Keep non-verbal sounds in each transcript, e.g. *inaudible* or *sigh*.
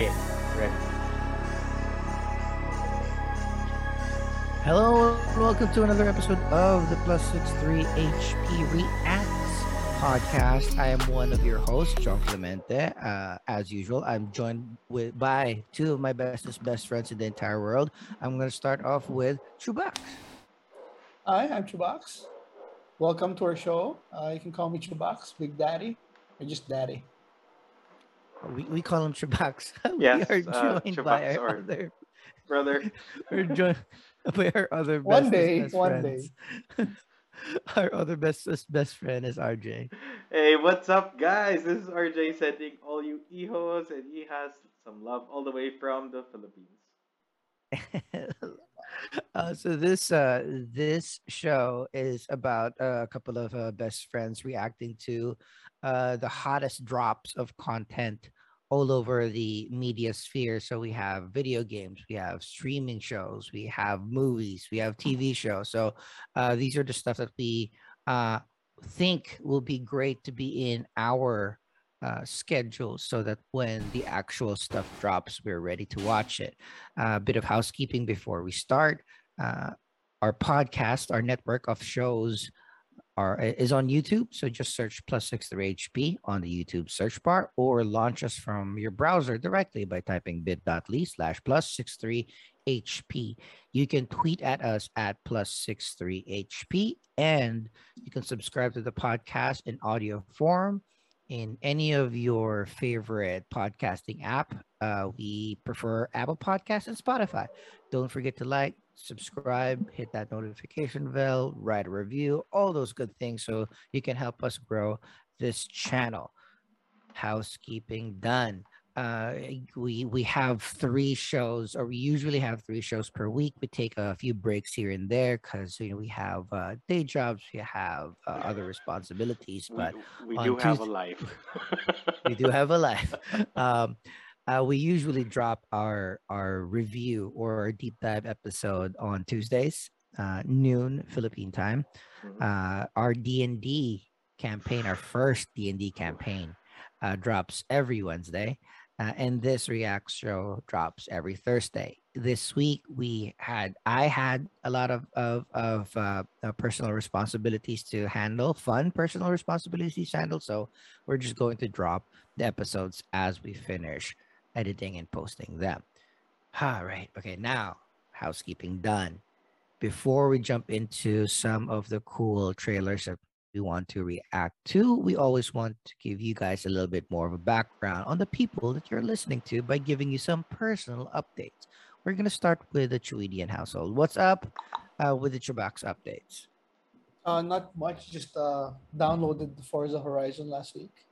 Okay, ready. Hello, and welcome to another episode of the Plus Six Three HP Reacts podcast. I am one of your hosts, John Clemente. Uh, as usual, I'm joined with by two of my bestest best friends in the entire world. I'm going to start off with Chubax. Hi, I'm Chubax. Welcome to our show. Uh, you can call me Chubax, Big Daddy, or just Daddy. We, we call him Chubax. *laughs* Yes, we are uh, joined by our or- other. Brother. *laughs* We're joined by our other One bestest day, best one friends. *laughs* our other bestest best friend is RJ. Hey, what's up, guys? This is RJ sending all you ihos and ihas some love all the way from the Philippines. uh, so this uh, this show is about uh, a couple of uh, best friends reacting to uh, the hottest drops of content all over the media sphere. So we have video games, we have streaming shows, we have movies, we have TV shows. So uh, these are the stuff that we uh, think will be great to be in our uh, schedule so that when the actual stuff drops, we're ready to watch it. A bit of housekeeping before we start. Uh, our podcast, our network of shows are is on YouTube. So just search plus six three HP on the YouTube search bar or launch us from your browser directly by typing bit.ly slash plus six three HP. You can tweet at us at plus six three HP and you can subscribe to the podcast in audio form in any of your favorite podcasting app. Uh, we prefer Apple Podcasts and Spotify. Don't forget to like, subscribe, hit that notification bell, write a review, all those good things so you can help us grow this channel. Housekeeping done. Uh, we we have three shows, or we usually have three shows per week. We take a few breaks here and there because you know we have uh, day jobs, we have uh, other responsibilities, but we, *laughs* we do have a life. we do have a life. Um, uh, we usually drop our our review or our deep dive episode on Tuesdays, uh, noon Philippine time. Mhm. Uh, our D and D campaign, our first D and D campaign, uh, drops every Wednesday, uh, and this React show drops every Thursday. This week we had I had a lot of of of uh, uh, personal responsibilities to handle, fun personal responsibilities to handle. So we're just going to drop the episodes as we finish editing and posting them. All right. Okay. Now, housekeeping done. Before we jump into some of the cool trailers that we want to react to, we always want to give you guys a little bit more of a background on the people that you're listening to by giving you some personal updates. We're going to start with the Chuidian household. What's up uh, with the Chubax updates? Uh, not much, just uh, downloaded the Forza Horizon last week,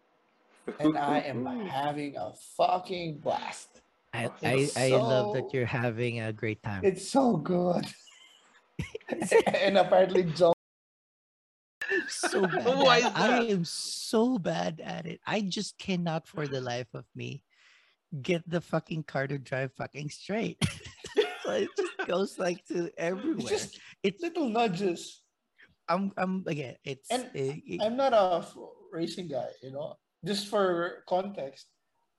and *laughs* I am having a fucking blast. I, I, It's I love that you're having a great time. It's so good. *laughs* and apparently, John. so *laughs* bad. Why I am so bad at it. I just cannot for the life of me get the fucking car to drive fucking straight. so it just goes like to everywhere. It's just It's little nudges. I'm I'm again. It's And it- it- I'm not a racing guy, you know. Just for context,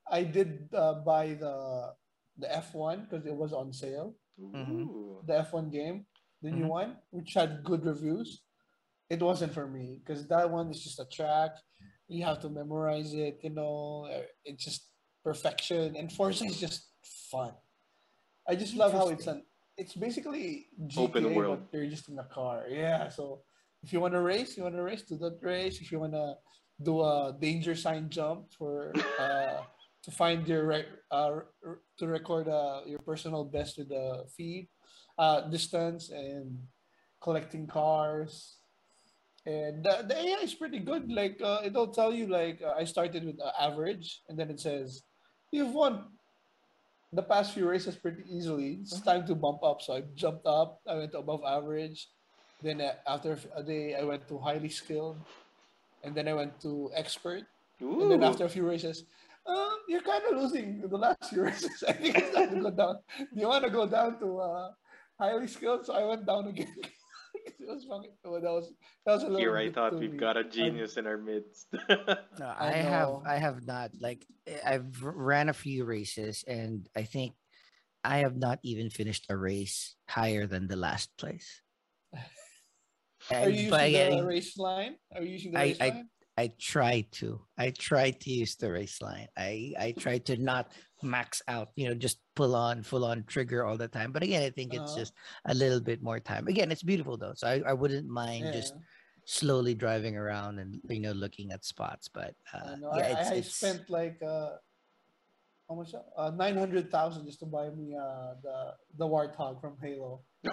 I did uh, buy the the F1 because it was on sale. Mhm. Ooh. The F1 game, the new Mhm. one, which had good reviews. It wasn't for me because that one is just a track. You have to memorize it, you know. uh, It's just perfection, and Forza is just fun. I just love how it's an. It's basically GTA, Open world. but you're just in a car. Yeah, so if you want to race, you want to race, do that race. If you want to do a danger sign jump for uh, *laughs* to find your uh, to record uh, your personal best with the feed uh, distance and collecting cars. And the, the AI is pretty good. Like uh, it'll tell you like uh, I started with uh, average, and then it says you've won the past few races pretty easily. It's time to bump up. So I jumped up. I went above average. Then uh, after a day, I went to highly skilled, and then I went to expert. And then after a few races, um, you're kind of losing the last few *laughs* races. I think it's time to go down. Do you want to go down to uh, highly skilled? So I went down again. *laughs* it was fucking, well, that was that was a little Here I thought we've weak. got a genius in our midst. *laughs* No, I I, have. I have not like I've ran a few races and I think I have not even finished a race higher than the last place. Are you using the getting- race line? Are you using the I- race I- line? I try to. I try to use the race line. I I try to not max out, you know, just pull on full on trigger all the time. But again, I think it's Uh-huh. just a little bit more time. Again, it's beautiful though. So I, I wouldn't mind just slowly driving around and you know looking at spots. But I uh, know. yeah, I, it's, I it's spent like uh, how much? Uh, nine hundred thousand just to buy me uh the the warthog from Halo. *laughs*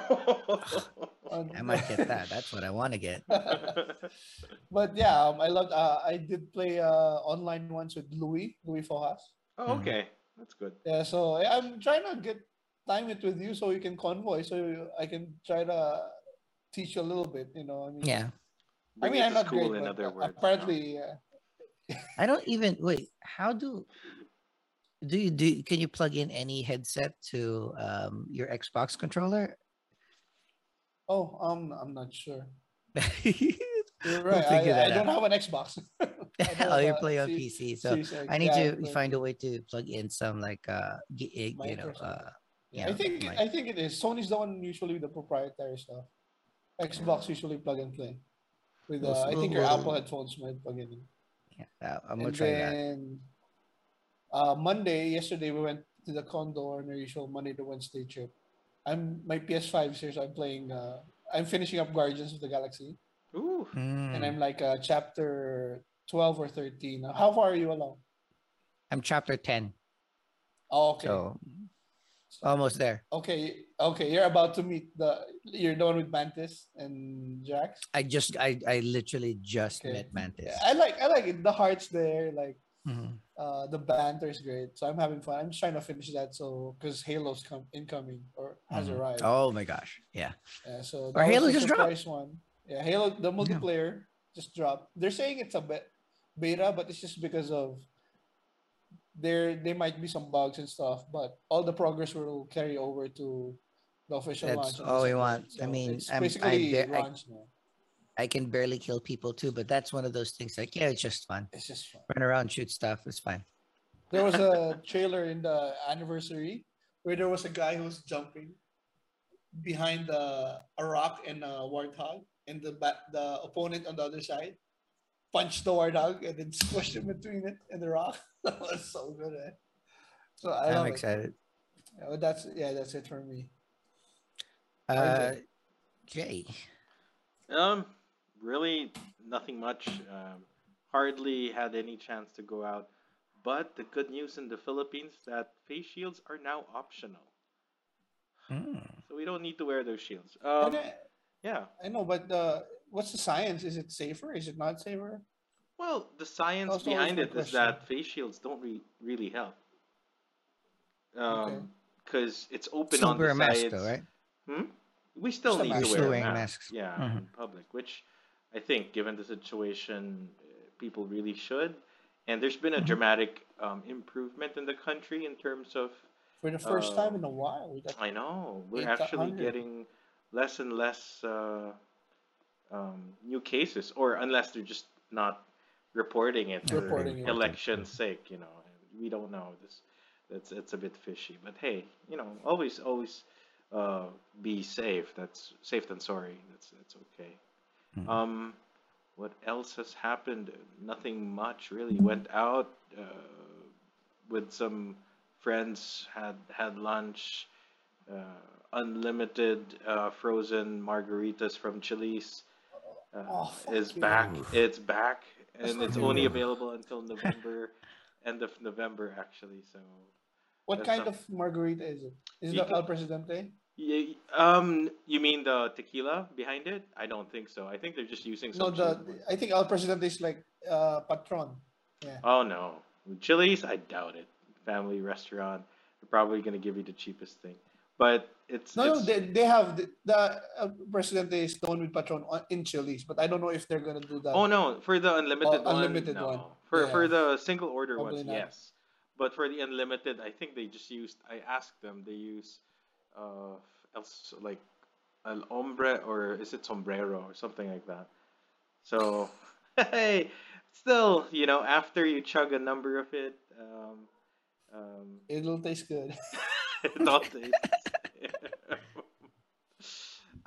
I might get that. That's what I want to get. *laughs* but yeah, um, I loved. Uh, I did play uh online once with Louis Louis Fojas. oh, okay, that's good. Yeah, so I- I'm trying to get time it with you so you can convoy, so you- I can try to teach you a little bit. You know, I mean, Yeah. I mean, I'm not school, great, in but other words. you know? apparently, uh, I don't even wait. How do do you do? Can you plug in any headset to um, your Xbox controller? oh, um, I'm not sure. *laughs* You're right. figure I, I don't have an Xbox. *laughs* *laughs* Oh, you're playing on PC, so. I need Yeah, to find a way to plug in some like uh, eh, you know, uh, Yeah, I think mic. I think it is. Sony's the one usually with the proprietary stuff. Xbox usually plug and play. With uh, I think your Apple headphones might plug in. yeah, uh, I'm gonna and try that. Then uh, Monday, yesterday we went to the condo on our usual Monday to Wednesday trip. I'm my PS5 is here, I'm playing. Uh, I'm finishing up Guardians of the Galaxy, Ooh, and Mm, I'm like uh, chapter twelve or thirteen. Uh, How far are you along? I'm chapter ten, Oh, okay. so almost there. Okay, okay, you're about to meet the you're the one with Mantis and Jax. I just I I literally just Okay. met Mantis. Yeah, I like I like it. The heart's there, like Mhm. uh the banter is great. So I'm having fun. I'm just trying to finish that so because Halo's come incoming or has Mhm. arrived. Oh my gosh, yeah. Yeah, so Or Halo the just dropped. surprise one. Yeah, Halo the multiplayer just dropped. They're saying it's a bit beta, but it's just because of there there might be some bugs and stuff, but all the progress will carry over to the official That's launch. on all we December. want. I mean, it's I'm- I basically dare- I- launch now. I can barely kill people too, but that's one of those things. Like, yeah, it's just fun. It's just fun. Run around, shoot stuff. It's fine. There was a *laughs* trailer in the anniversary where there was a guy who was jumping behind the, a rock and a warthog, and the the opponent on the other side punched the warthog and then squished him between it and the rock. *laughs* that was so good. Eh? So I I'm love it. excited. Yeah, but that's yeah, that's it for me. Uh, Jay, Um, really nothing much. Um, hardly had any chance to go out. But the good news in the Philippines that face shields are now optional, Mm. so we don't need to wear those shields. Um, I, yeah. I know, but uh, what's the science? Is it safer? Is it not safer? Well, the science That's behind my it is question. that face shields don't re- really help. Um, because it's open Still on wear the a mask though, right? Hmm? We still Still need mask. to wear masks. masks. Yeah, Mhm. in public, which I think, given the situation, uh, people really should. And there's been a Mhm. dramatic um, improvement in the country in terms of. For the first time Uh, in a while, we got I know we're actually getting less and less uh, um, new cases, or unless they're just not reporting it for Reporting it. election's sake. You know, we don't know this. That's it's a bit fishy. But hey, you know, always always uh, be safe. That's safe than sorry. That's that's okay. Mhm. Um, what else has happened? Nothing much really. Went out uh, with some friends. Had had lunch. Uh, unlimited uh, frozen margaritas from Chili's uh, Oh, is fuck you. back. Oof. It's back, That's and it's only good. available until *laughs* November, end of November actually. So What That's kind not- of margarita is it? Is it the can- El Presidente? Yeah, um, you mean the tequila behind it? I don't think so. I think they're just using No, the. I think El Presidente is like uh patron. Yeah. Oh no, Chili's? I doubt it. Family restaurant, they're probably gonna give you the cheapest thing, but it's No, no, they, they have the, the El Presidente is the one with patron on, in Chili's, but I don't know if they're gonna do that. Oh no, for the unlimited Oh, one, unlimited no. one. For for the single order Probably ones, not. yes. But for the unlimited, I think they just used. I asked them. They use, uh, else like El Hombre or is it Sombrero or something like that. So, *laughs* hey, still, you know, after you chug a number of it, um, um, It'll taste good. *laughs* it all tastes.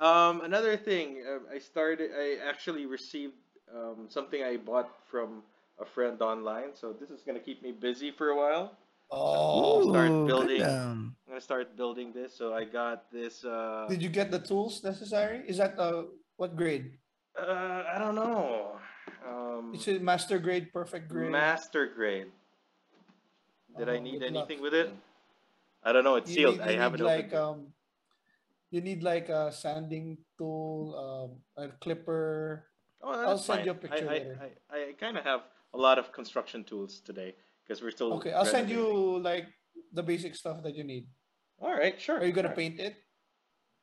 *laughs* um, another thing, uh, I started. I actually received um, something I bought from a friend online, so this is gonna keep me busy for a while. Oh, start building. Gundam. I'm gonna start building this. So I got this. Uh, did you get the tools necessary? Is that uh what grade? uh, I don't know. Um, Is it master grade, perfect grade? master grade. Did I Oh, need good luck. anything with it? I don't know. It's You sealed. need- I you haven't need like um, you need like a sanding tool, um, a clipper. Oh, I'll that's send you a fine. picture I, later. I, I, I kind of have a lot of construction tools today because we're still. Okay, I'll send you like the basic stuff that you need. All right, sure. Are you gonna paint it?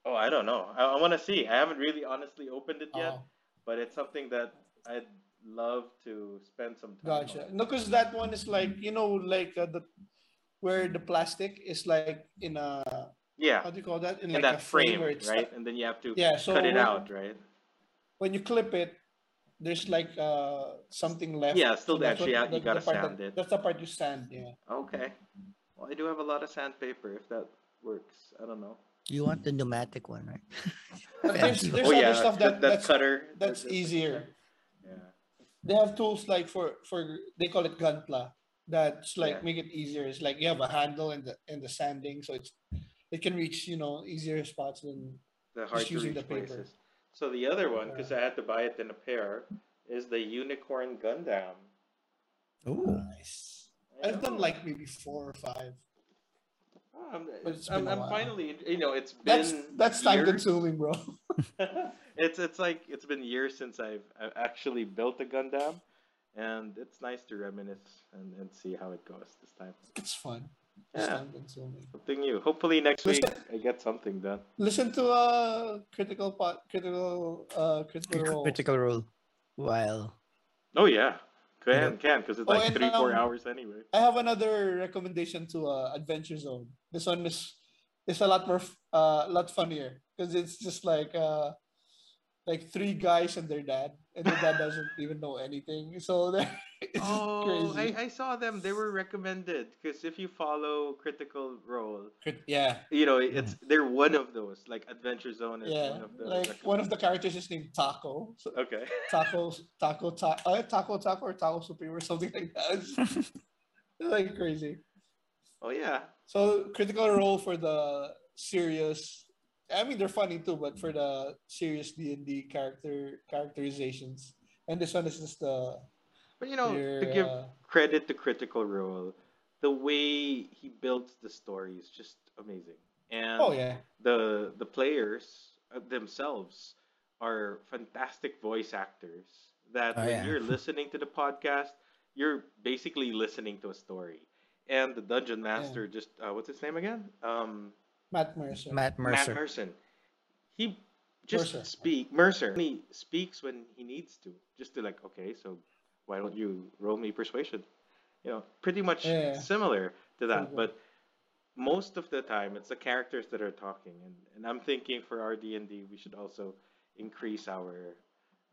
Oh, I don't know. I, I want to see. I haven't really honestly opened it yet, Oh, but it's something that I'd love to spend some time. gotcha. on. No, because that one is like you know like uh, the where the plastic is like in a Yeah, how do you call that in in like that a frame, frame, right? And then you have to Yeah, so cut it when- out, right? when you clip it, there's like uh something left. Yeah, still that's actually, what- yeah, you gotta part sand that, it. That's the part you sand. Yeah. Okay. Well, I do have a lot of sandpaper. If that works, I don't know. You want the pneumatic one, right? *laughs* There's there's oh other yeah, stuff that, that, that that's cutter. that's that- that- easier. Yeah. They have tools like for for they call it gunpla. That's like Yeah. make it easier. It's like you have a handle and the and the sanding, so it's it can reach you know easier spots than the hard to using the paper. places. So the other one, because I had to buy it in a pair, is the Unicorn Gundam. Oh, nice. I I've done like maybe four or five. Um, oh, I'm, I'm, been a I'm finally, you know, it's been That's that's time consuming, bro. *laughs* *laughs* it's it's like it's been years since I've, I've actually built a Gundam, and it's nice to reminisce and, and see how it goes this time. It's fun. It's Yeah. Something new. Hopefully next week I get something done. Listen to uh critical pot critical uh critical role. Critical role. While Oh yeah, Yeah. can can because it's Oh, like and, three four um, hours anyway. I have another recommendation to uh, Adventure Zone. This one is is a lot more f- uh lot funnier because it's just like uh like three guys and their dad, and their dad doesn't even know anything. So *laughs* they're it's Oh, crazy. I, I saw them. They were recommended because if you follow Critical Role, Crit- yeah, you know it's they're one of those. Like Adventure Zone is yeah. one of the. Like one of the characters is named Taako. So, Okay. *laughs* taco, taco, ta- uh, taco, taco, or taco supreme or something like that. It's, *laughs* it's like crazy. Oh yeah. So critical role for the serious. I mean, they're funny too, but for the serious D and D character characterizations, and this one is just the. But you know, their, to give uh, credit to Critical Role, the way he builds the story is just amazing. And oh yeah, the the players uh, themselves are fantastic voice actors that Oh, when yeah. you're listening to the podcast you're basically listening to a story and the dungeon master just uh, what's his name again um Matt Mercer. Matt Mercer. matt Mercer. he just Mercer. speak mercer he speaks when he needs to just to like okay so why don't you roll me persuasion you know pretty much Yeah. similar to that Pretty good. but most of the time it's the characters that are talking and, and i'm thinking for our d&d we should also increase our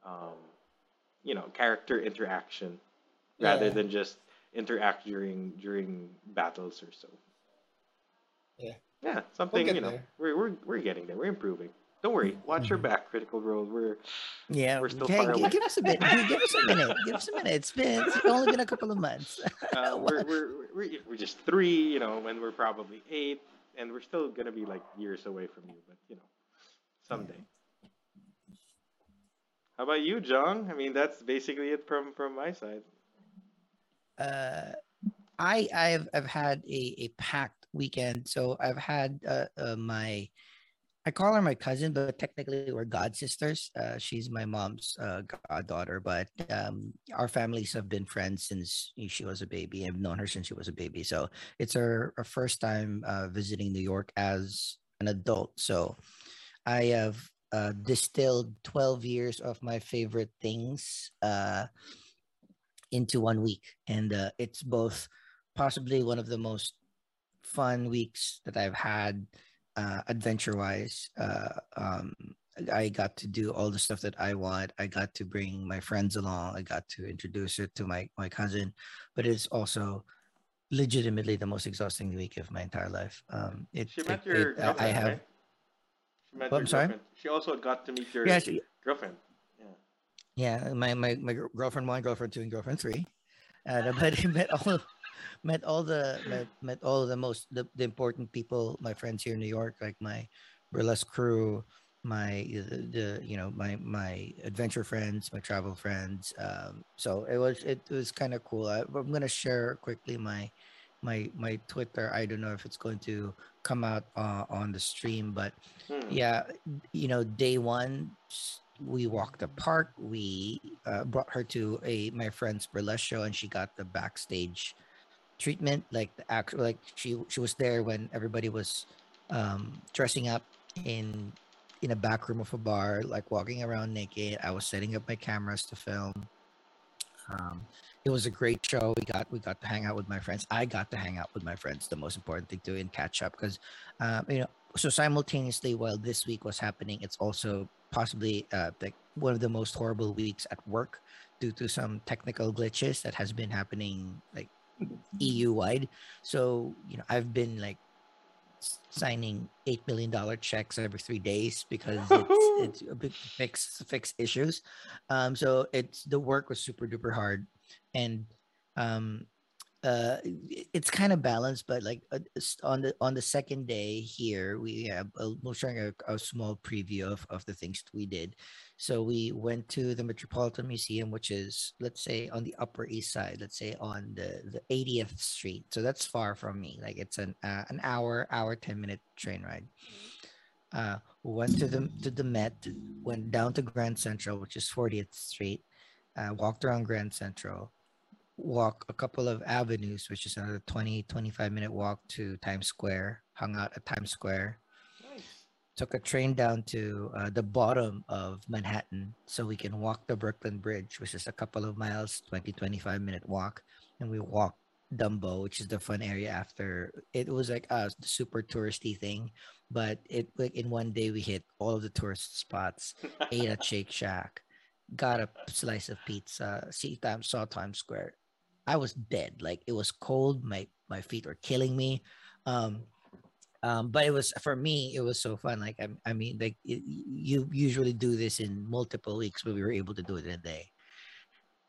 um, you know character interaction rather Yeah. than just interact during during battles or so Yeah. Yeah something get you know there. we're, we're we're getting there we're improving don't worry watch your back critical role we're Yeah. We're still hey, far gi- away. give us a bit. Give, *laughs* give us a minute. Give us a minute. It's been it's only been a couple of months. *laughs* uh, we're, we're, we're, we're just three, you know, when we're probably eight, and we're still going to be like years away from you, but you know, someday. How about you, John? I mean, that's basically it from, from my side. uh, I I've I've had a, a packed weekend. So I've had uh, uh, my I call her my cousin, but technically we're god sisters. Uh, she's my mom's uh, goddaughter, but um, our families have been friends since she was a baby. I've known her since she was a baby. So it's her, her first time uh, visiting New York as an adult. So I have uh, distilled 12 years of my favorite things into one week. And it's both possibly one of the most fun weeks that I've had uh, adventure wise. Uh, um, I got to do all the stuff that I want. I got to bring my friends along. I got to introduce it to my my cousin, but it's also legitimately the most exhausting week of my entire life. Um, it, She met it- your it- I- girlfriend, I have right? She met Oh, your I'm sorry? She also got to meet your yeah, she- girlfriend. Yeah. yeah. My my my girlfriend one, girlfriend two, and girlfriend three. And I met met all met all the met, met all the most the, the important people, my friends here in New York, like my burlesque crew, my the, the you know my my adventure friends, my travel friends. Um, so it was it was kind of cool. I, I'm gonna share quickly my my my Twitter. I don't know if it's going to come out uh, on the stream, but Hmm. yeah you know day one we walked the park we uh, brought her to a my friend's burlesque show and she got the backstage treatment like the like she she was there when everybody was um dressing up in in a back room of a bar like walking around naked. I was setting up my cameras to film. Um it was a great show. We got we got to hang out with my friends. I got to hang out with my friends. The most important thing to and catch up because um, you know so simultaneously while this week was happening it's also possibly uh, like one of the most horrible weeks at work due to some technical glitches that has been happening like eu wide. So you know i've been like signing eight million dollar checks every three days because it's, it's a big fix fix issues. Um so it's the work was super duper hard. And um uh it's kind of balanced but like uh, on the on the second day here we have a, we're showing a, a small preview of, of the things we did so we went to the metropolitan museum which is let's say on the upper east side let's say on the the 80th street. So that's far from me like it's an uh, an hour hour 10 minute train ride. Uh went to the to the met went down to grand central which is 40th street uh, walked around grand central walk a couple of avenues, which is another 20, 25 minute walk to Times Square, hung out at Times Square. Took a train down to uh, the bottom of Manhattan so we can walk the Brooklyn Bridge, which is a couple of miles, 20, 25 minute walk. And we walked Dumbo, which is the fun area after it was like a super touristy thing, but it like in one day we hit all of the tourist spots, ate at Shake Shack, got a slice of pizza, see time saw Times Square. I was dead. Like it was cold. My my feet were killing me. Um, um, but it was for me. It was so fun. Like I, I mean, like it, you usually do this in multiple weeks, but we were able to do it in a day.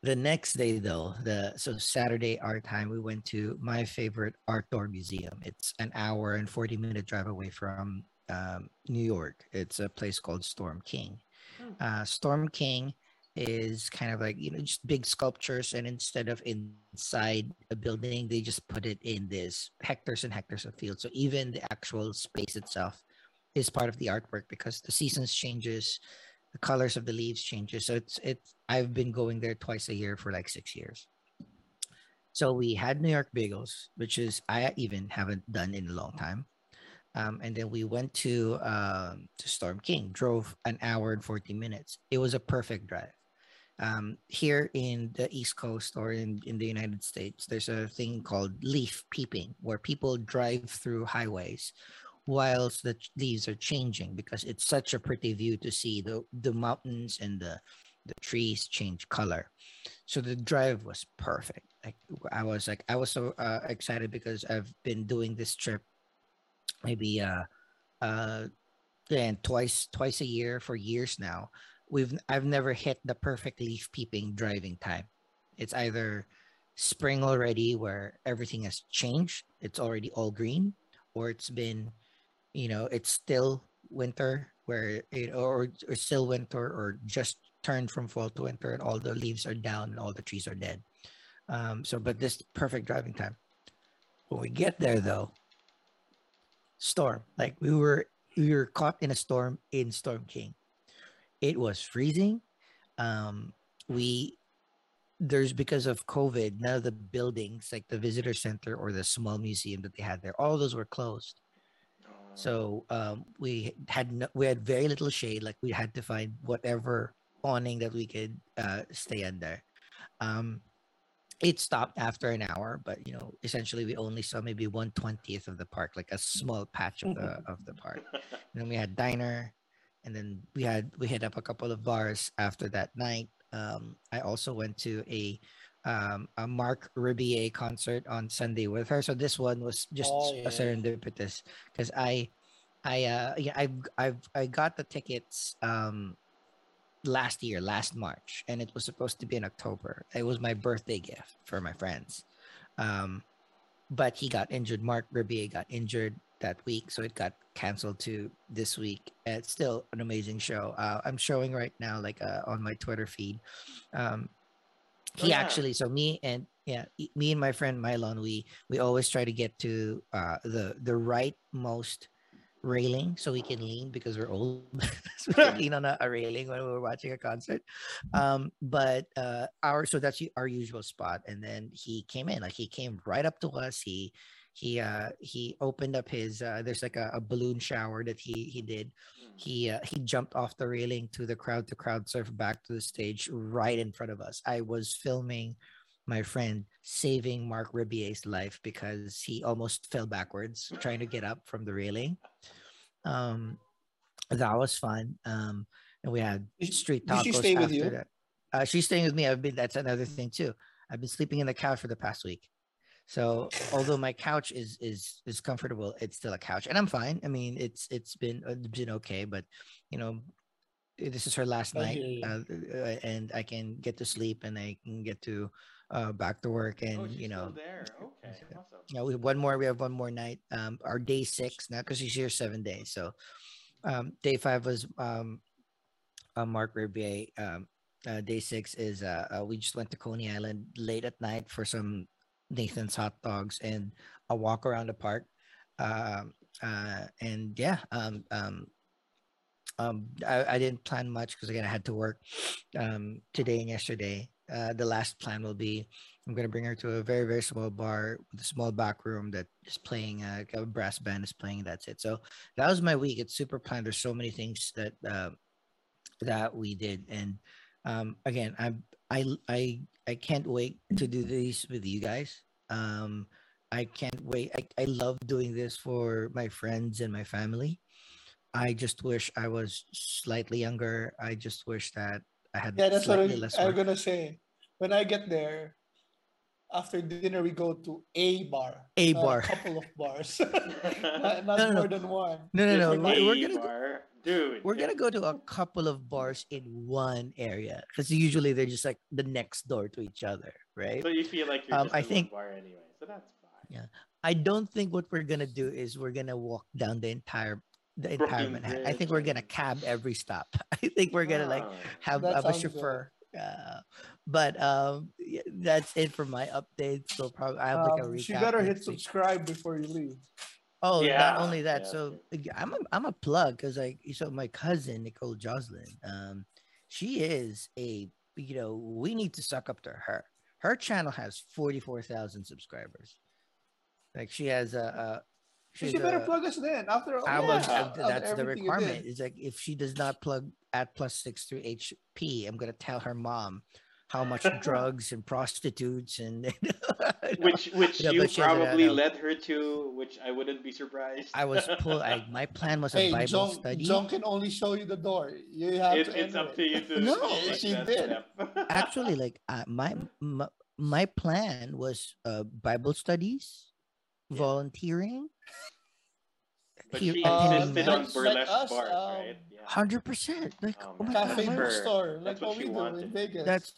The next day, though, the so Saturday our time, we went to my favorite art door museum. It's an hour and forty minute drive away from um, New York. It's a place called Storm King. Hmm. Uh, Storm King is kind of like you know just big sculptures, and instead of inside a building, they just put it in this hectares and hectares of field. So even the actual space itself is part of the artwork because the seasons changes, the colors of the leaves changes. So it's it's I've been going there twice a year for like six years. So we had New York Bagels, which is I even haven't done in a long time. Um, and then we went to um, to Storm King. Drove an hour and forty minutes. It was a perfect drive. Um, here in the East Coast or in, in the United States, there's a thing called leaf peeping, where people drive through highways whilst the leaves are changing because it's such a pretty view to see the the mountains and the the trees change color. So the drive was perfect. Like I was like I was so uh, excited because I've been doing this trip maybe uh uh then twice twice a year for years now we've i've never hit the perfect leaf peeping driving time it's either spring already where everything has changed it's already all green or it's been you know it's still winter where it or, or still winter or just turned from fall to winter and all the leaves are down and all the trees are dead um so but this perfect driving time when we get there though storm. Like we were we were caught in a storm in Storm King. It was freezing. Um, we there's because of COVID, none of the buildings like the visitor center or the small museum that they had there, all those were closed. So um, we had no, we had very little shade. Like we had to find whatever awning that we could uh, stay under. Um, it stopped after an hour, but you know, essentially we only saw maybe one twentieth of the park, like a small patch of the of the park. And then we had diner, and then we had we hit up a couple of bars after that night. Um, I also went to a um, a Marc Rebillet concert on Sunday with her. So this one was just Oh, a yeah. serendipitous because I I uh yeah I've I've I got the tickets um last year, last March, and it was supposed to be in October. It was my birthday gift for my friends. Um, but he got injured. Marc Rebillet got injured that week, so it got canceled to this week. It's still an amazing show. Uh, I'm showing right now, like uh, on my Twitter feed. Um, he Oh, yeah. actually, so me and yeah, me and my friend Mylon, we we always try to get to uh, the the rightmost railing so we can lean because we're old. *laughs* so we can lean on a, a railing when we're watching a concert. Um, but uh, our so that's our usual spot. And then he came in, like he came right up to us. He he uh he opened up his uh there's like a, a balloon shower that he he did. He uh, he jumped off the railing to the crowd to crowd surf back to the stage right in front of us. I was filming my friend saving Marc Rebillet's life because he almost fell backwards trying to get up from the railing. Um that was fun. Um and we had Did- street did tacos she stay with you? that. uh, she's staying with me. I've been that's another thing too. I've been sleeping in the couch for the past week so although my couch is is is comfortable, it's still a couch, and I'm fine. I mean, it's it's been uh, been okay, but you know, eh, this is her last night, uh, uh, and I can get to sleep and I can get to uh, back to work, and oh, you know, there. *laughs* Okay, awesome. yeah, we have one more. We have one more night. Um, our day six now because she's here seven days. So, um, day five was um, uh, Marc Rebillet. Um, uh, day six is uh, uh, we just went to Coney Island late at night for some Nathan's hot dogs and a walk around the park. Um, uh, and yeah, um, um, um, I, I didn't plan much because again I had to work um, today and yesterday. Uh, the last plan will be I'm gonna bring her to a very very small bar with a small back room that is playing uh, a brass band is playing. That's it. So that was my week. It's super planned. There's so many things that uh, that we did, and um, again, I I I I can't wait to do these with you guys. Um, I can't wait. I, I love doing this for my friends and my family. I just wish I was slightly younger. I just wish that I had Yeah, that's what I, I'm gonna say. When I get there, after dinner we go to a bar. A not bar. A couple of bars. *laughs* not not No, no, more no. than one. No, no, no. Different We're, we're gonna go, dude. we're gonna go to a couple of bars in one area because usually they're just like the next door to each other, right? So you feel like you're Um, just I think- bar anyway, so that's fine. Yeah. I don't think what we're gonna do is we're gonna walk down the entire the entire Manhattan. I think we're gonna cab every stop. *laughs* I think we're gonna like have, have a sounds, chauffeur. Uh, but um, yeah, that's it for my updates. So probably I have like a Um, recap. you better hit week. subscribe before you leave. Oh, Yeah, not only that. yeah, so I'm a, I'm a plug because like so my cousin Nicole Jocelyn, um, she is a you know we need to suck up to her. Her channel has forty four thousand subscribers. Like she has a. a So she's you better a- plug us then. After all, I was, yeah, uh, that's the requirement. did. It's like if she does not plug at plus six through HP, I'm gonna tell her mom how much *laughs* drugs and prostitutes and *laughs* which which you but she has a- probably led her to, which I wouldn't be surprised. I was *laughs* pull. I my plan was a Hey, Bible John, study. John can only show you the door. You have It, to it's enter up to you to No, take she did. Actually, like uh, my, my my plan was uh, Bible studies, Yeah. volunteering. *laughs* but here- she insisted like- on like burlesque us, bars, um, right? Yeah. Hundred percent. Like Oh, oh my man. god, Cafe my- Her. bookstore, like That's what what we she do in Vegas. that's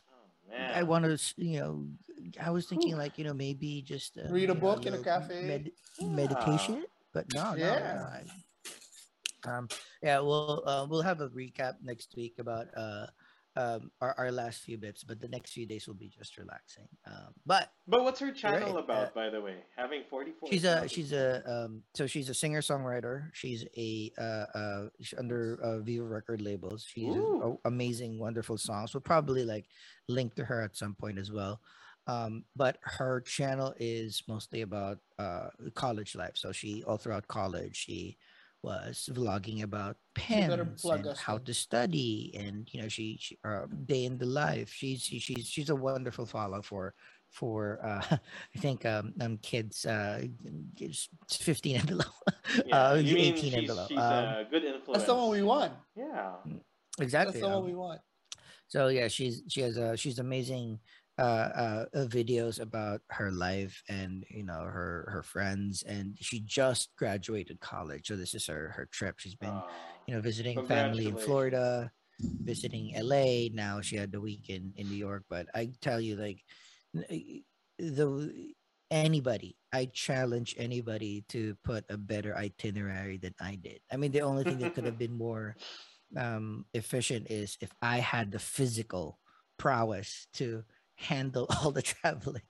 Oh. I want to, you know, I was thinking like you know maybe just uh, Read a you know, book in a cafe. med- Yeah. meditation, but no, no, no, Yeah. I- Um, yeah, we'll uh, we'll have a recap next week about uh um our, our last few bits, but the next few days will be just relaxing. Um, but But what's her channel Right, about, uh, by the way? Having 44. she's a she's a um so she's a singer songwriter. She's a uh uh she's under uh, Viva record labels. She's a, a- amazing, wonderful songs. We'll probably like link to her at some point as well. Um, but her channel is mostly about uh college life. So she all throughout college she was vlogging about You pens and us how to study and you know she, she uh, day in the life she's she, she's she's a wonderful follow for for uh, *laughs* I think um, um kids uh kids 15 and below. *laughs* Yeah, uh, you 18 she's, and below. she's Um, a good influence. That's the one we want. Yeah. exactly. That's the one um, we want. so yeah she's she has a she's amazing uh, uh videos about her life and you know her her friends and she just graduated college so this is her her trip. She's been you know visiting family in florida visiting la now she had the week in in new york but i tell you like the anybody i challenge anybody to put a better itinerary than i did. I mean the only thing that could have *laughs* been more um efficient is if i had the physical prowess to handle *laughs* all the traveling.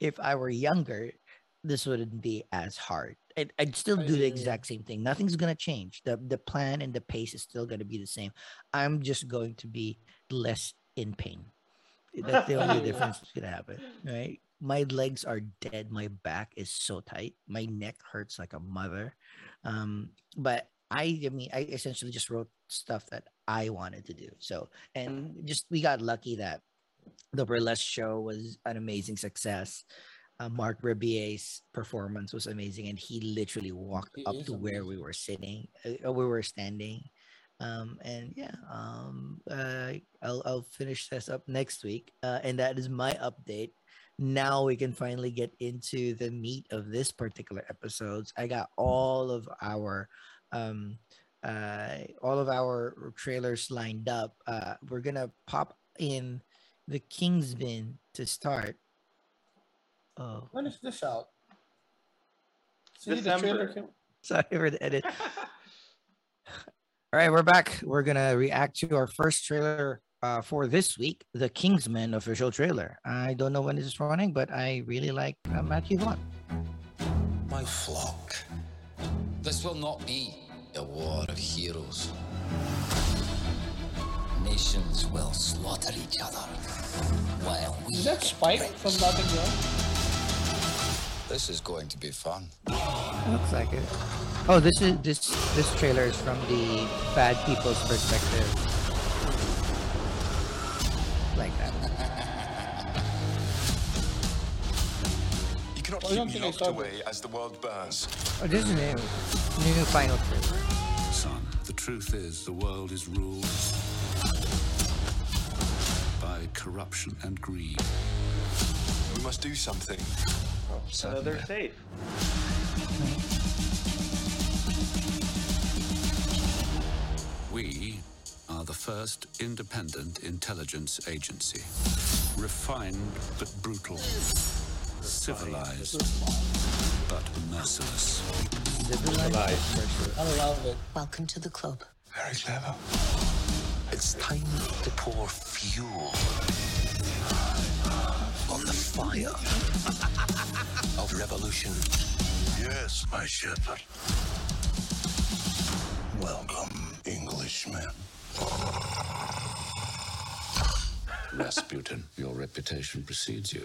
If i were younger this wouldn't be as hard. I'd, I'd still do the exact same thing. Nothing's going to change. The the plan and the pace is still going to be the same. I'm just going to be less in pain. That's the only *laughs* difference that's going to happen right? My legs are dead. My back is so tight. My neck hurts like a mother. Um but i i mean i essentially just wrote stuff that i wanted to do. So and just we got lucky that the burlesque show was an amazing success. Uh, Marc Rebillet's performance was amazing and he literally walked up to where we were sitting uh, we were standing. Um and yeah um uh i'll, I'll finish this up next week. Uh, and that is my update. Now we can finally get into the meat of this particular episodes i got all of our um uh all of our trailers lined up. Uh we're gonna pop in the kingsman to start oh When is this out? See, the trailer December. came. *laughs* sorry for the edit *laughs* All right, we're back. We're gonna react to our first trailer uh, for this week, the Kingsman official trailer. I don't know when this is running, but I really like uh, Matthew Vaughn. My flock. This will not be a war of heroes. Nations will slaughter each other while we. Is that Spike from Notting Hill? This is going to be fun. Looks like it. Oh, this is this this trailer is from the bad people's perspective. Like that. You cannot Oh, keep me locked away as the world burns. Oh, this is new. New final trailer. Son, the truth is the world is ruled by corruption and greed. We must do something. So they're safe. We are the first independent intelligence agency. Refined but brutal. Civilized but merciless. I love it. Welcome to the club. Very clever. It's time to pour fuel on the fire of revolution. Yes, my shepherd. Welcome, Englishman. Rasputin, your reputation precedes you.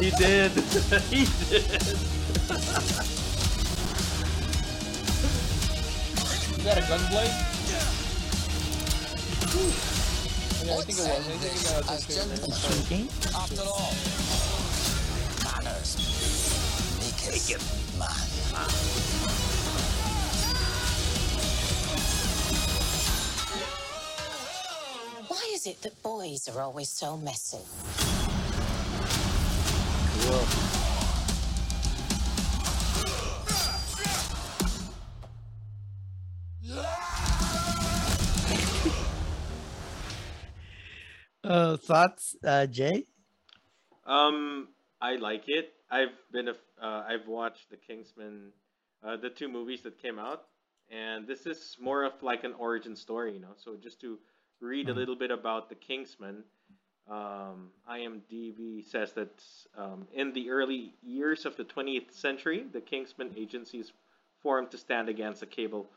He did. *laughs* he did. Is that a gunblade? I think it was. I think As the trailer. gentlemen, after all, manners maketh man. Why is it that boys are always so messy? Uh, thoughts, uh, Jay? Um, I like it. I've been a, uh, I've watched the Kingsman, uh, the two movies that came out, and this is more of like an origin story, you know. So just to read a Mhm. little bit about the Kingsman, um, IMDb says that um, in the early years of the 20th century, the Kingsman agency is formed to stand against the cable,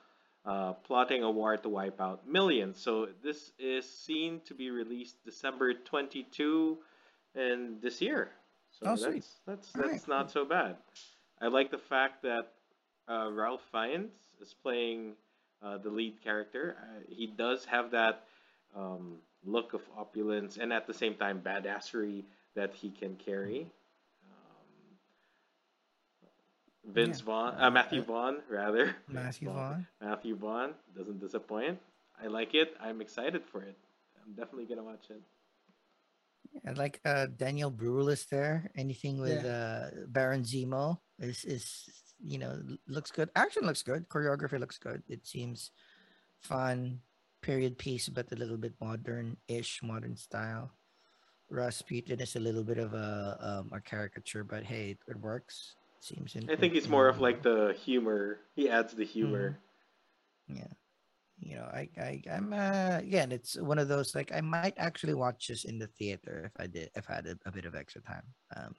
uh, plotting a war to wipe out millions. So this is seen to be released December 22 and this year. So Oh, that's sweet. that's that's not so bad. I like the fact that uh, Ralph Fiennes is playing uh, the lead character. Uh, he does have that um, look of opulence and at the same time badassery that he can carry. Vince Vaughn, uh, Matthew Vaughn, rather. Matthew Vaughn. Matthew Vaughn doesn't disappoint. I like it. I'm excited for it. I'm definitely gonna watch it. I like uh Daniel Bruhl is there. Anything with uh Baron Zemo is is you know looks good. Action looks good. Choreography looks good. It seems fun, period piece, but a little bit modern-ish, modern style. Rasputin is a little bit of a um, a caricature, but hey, it, it works. Seems. In, I think he's more of like the humor. He adds the humor. yeah you know i i i'm uh again it's one of those like i might actually watch this in the theater if i did if i had a, a bit of extra time um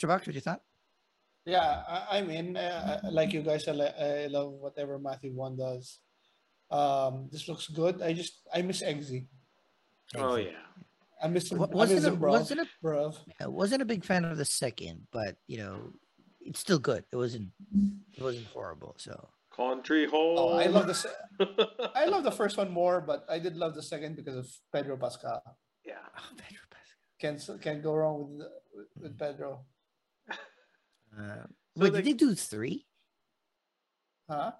Chubax, what you thought Yeah, I, I'm in. Uh, like you guys, I, li- I love whatever Matthew Vaughn does. Um, this looks good. I just I miss Eggsy. Oh yeah. I miss him. Wa- I wasn't miss a, him, bro. wasn't a, Bruv. I wasn't a big fan of the second but you know it's still good it wasn't it wasn't horrible so Country home. Oh, I love the se- I love the first one more, but I did love the second because of Pedro Pascal. yeah. oh, Pedro Pascal. Can't can't go wrong with with, with Pedro. *laughs* Uh, So wait the- did they do three Huh?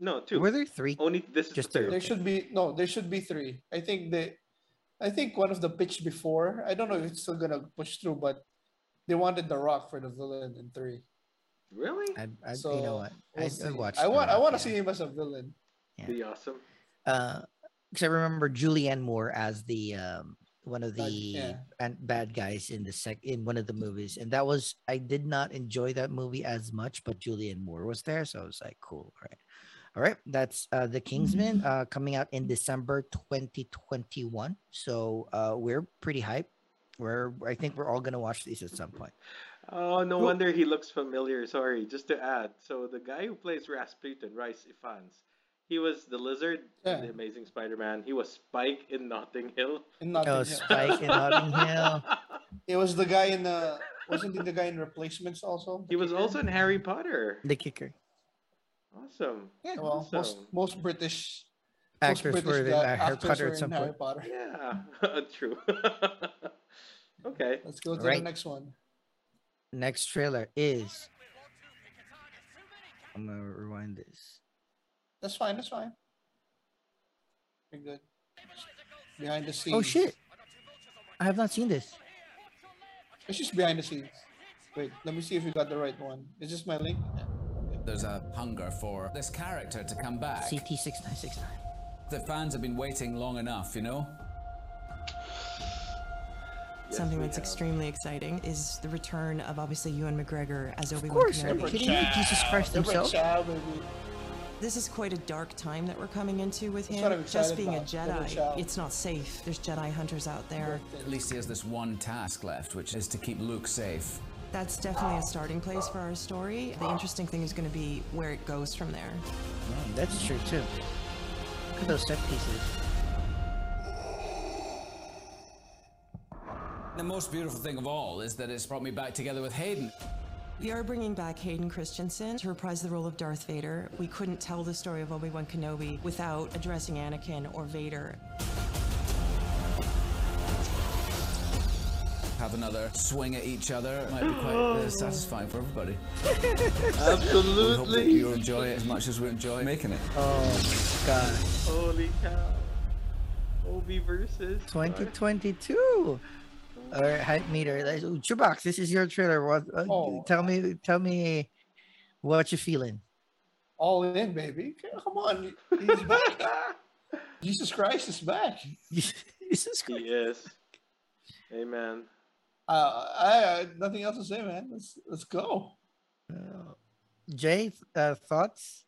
No, two. were there three Only this is Just the two. third. There should be no. There should be three. I think they, I think one of the pitch before. I don't know if it's still gonna push through, but they wanted The Rock for the villain in three. Really? I, I, So you know what we'll I, see. I watched I want. I want to see him as a villain. Yeah. Be awesome. uh because I remember Julianne Moore as the um one of Bad- the yeah. and bad guys in the sec in one of the movies, and that was I did not enjoy that movie as much, but Julianne Moore was there, so I was like, cool, all right, all right. That's uh the Kingsman uh coming out in December 2021, so uh we're pretty hyped. We're I think we're all gonna watch these at some point. Oh, no Cool. wonder he looks familiar. Sorry, just to add. So the guy who plays Rasputin, Rhys Ifans, he was the lizard Yeah. in the Amazing Spider-Man. He was Spike in Notting Hill. In Notting Oh, Hill. Spike in Notting Hill. *laughs* It was the guy in the. Wasn't he the guy in Replacements also? he The was kicker? also in Harry Potter. The kicker. Awesome. Yeah, Well, most Awesome. most British. actors most were in uh, Harry Potter were at in some Harry. Potter. Yeah, *laughs* true. *laughs* okay. Let's go to Right. the next one. Next trailer is. I'm gonna rewind this. That's fine. That's fine. Pretty good. Behind the oh, scenes. Oh shit! I have not seen this. It's just behind the scenes. Wait, let me see if you got the right one. Is this my link? There's a hunger for this character to come back. CT six nine six nine. The fans have been waiting long enough, you know? Something that's have. extremely exciting is the return of obviously Ewan McGregor as Obi Wan. Of Wan course, are you Kenobi. kidding me? Jesus Christ himself. child. This is quite a dark time that we're coming into with That's him. Just being a about, different Jedi, it's not safe. There's Jedi hunters out there. At least he has this one task left, which is to keep Luke safe. That's definitely a starting place for our story. The interesting thing is going to be where it goes from there. Mm, that's true too. Look at those set pieces. The most beautiful thing of all is that it's brought me back together with Hayden. We are bringing back Hayden Christensen to reprise the role of Darth Vader. We couldn't tell the story of Obi Wan Kenobi without addressing Anakin or Vader. Have another swing at each other It might be quite uh, *gasps* satisfying for everybody. *laughs* Absolutely. We hope that Absolutely. you enjoy it as much as we enjoy making it. Oh god, Holy cow. Obi versus. 2022. All right, hype meter. Let's- this is your trailer. What? Uh, Oh. Tell me, tell me, what you feeling? All in, baby. Come on. He's back. *laughs* Jesus Christ is back. Jesus he Christ. is. Amen. Uh, I, I nothing else to say, man. Let's let's go. Uh, Jay, uh, thoughts?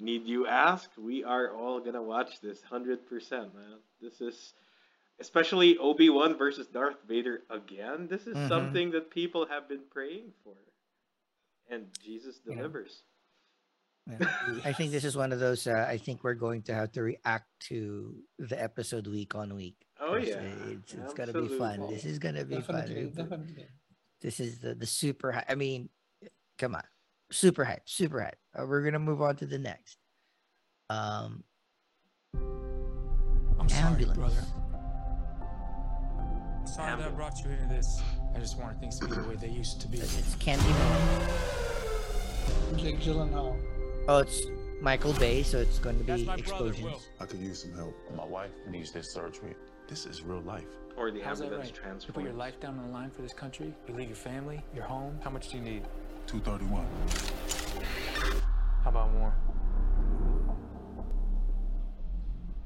Need you ask? We are all gonna watch this hundred percent, man. This is especially Obi Wan versus Darth Vader again. This is Mhm. something that people have been praying for, and Jesus delivers. Yeah, I think this is one of those. Uh, I think we're going to have to react to the episode week on week. Oh yeah, uh, it's, it's gonna be fun. This is gonna be Definitely, fun. definitely. This is the the super. Hy- I mean, come on, super hype, super hype. Uh, we're gonna move on to the next. Um, I'm sorry, ambulance. brother. Time that I brought you into this, I just wanted things to be the way they used to be. It's Candyman. Jake Gyllenhaal. Oh, it's Michael Bay, so it's going to be my brother, Will. explosions. I could use some help. My wife needs this surgery. This is real life. or the How's that ambulance right? You put your life down on the line for this country. You leave your family, your home. How much do you need? 231. How about more?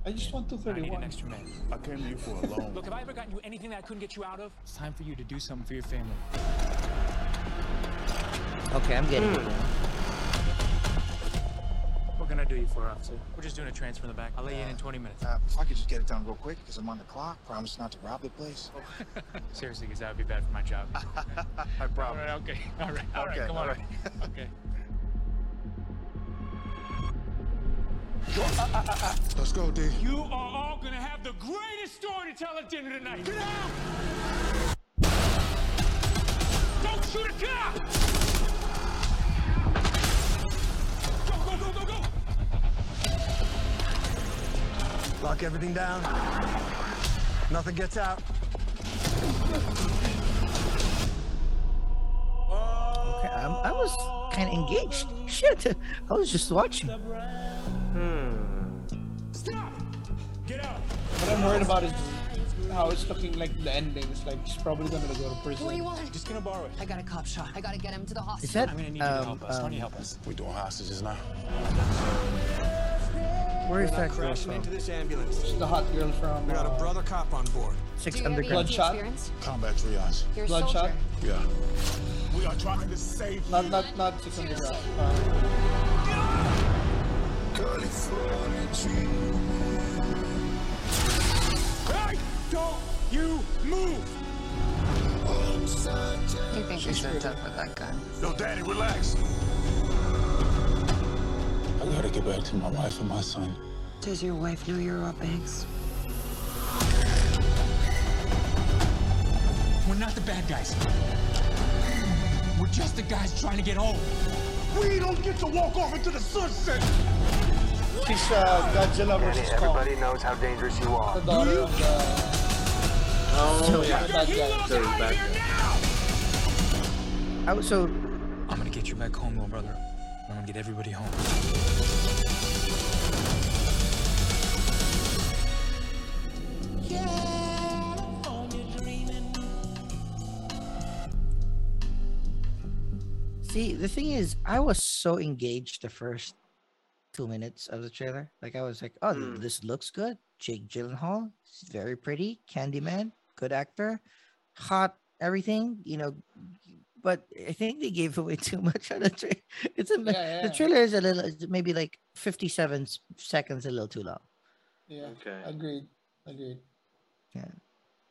I just want I need an extra man. I came to you for a *laughs* loan. Look, have I ever gotten you anything that I couldn't get you out of? It's time for you to do something for your family. Okay, I'm getting it. What can I do you for, officer? We're just doing a transfer in the back. I'll let you in in 20 minutes. Uh, if I could just get it done real quick, because I'm on the clock. Promise not to rob the place. *laughs* Seriously, because that would be bad for my job. *laughs* I all promise. right, okay. All right, all right, Okay, come on. all right. okay. Let's go, D. You are all gonna have the greatest story to tell at dinner tonight. Get out! Don't shoot a cop! Go, go, go, go, go! Lock everything down. Nothing gets out. Okay, I'm, I was kind of engaged. Shit, I was just watching. What I'm worried about is how it's looking like the ending. It's like he's probably gonna go to prison. What do you want? Just gonna borrow it. I got a cop shot. I gotta get him to the hospital. Is hospital. that I'm gonna need you to um, help us. Why don't you um, help us? We doing hostages now. where is that girl Crashing from? into this ambulance. It's the hot girl from We got a uh, brother cop on board. Six Do you have any Underground. EMT Bloodshot? experience? Combat triage. You're Bloodshot? soldier. Yeah. We are trying to save Not not not Six Underground. Uh, California you move! You think you're so tough with that gun? No, Daddy, relax. I gotta get back to my wife and my son. Does your wife know you're Rob Banks? We're not the bad guys. We're just the guys trying to get home. We don't get to walk off into the sunset. she's uh, Godzilla versus Kong. Everybody knows how dangerous you are. The daughter of the Oh yeah. the bad. So he's back there. I was so I'm gonna get you back home, little brother. I'm gonna get everybody home. see the thing is, I was so engaged the first two minutes of the trailer. Like I was like, oh, th- Hmm. this looks good. Jake Gyllenhaal, he's very pretty. Candyman, good actor, hot, everything. You know, but I think they gave away *laughs* too much on the trailer. It's a Yeah, yeah. the trailer is a little maybe like fifty-seven seconds, a little too long. Yeah. Okay. Agreed. Agreed. Yeah.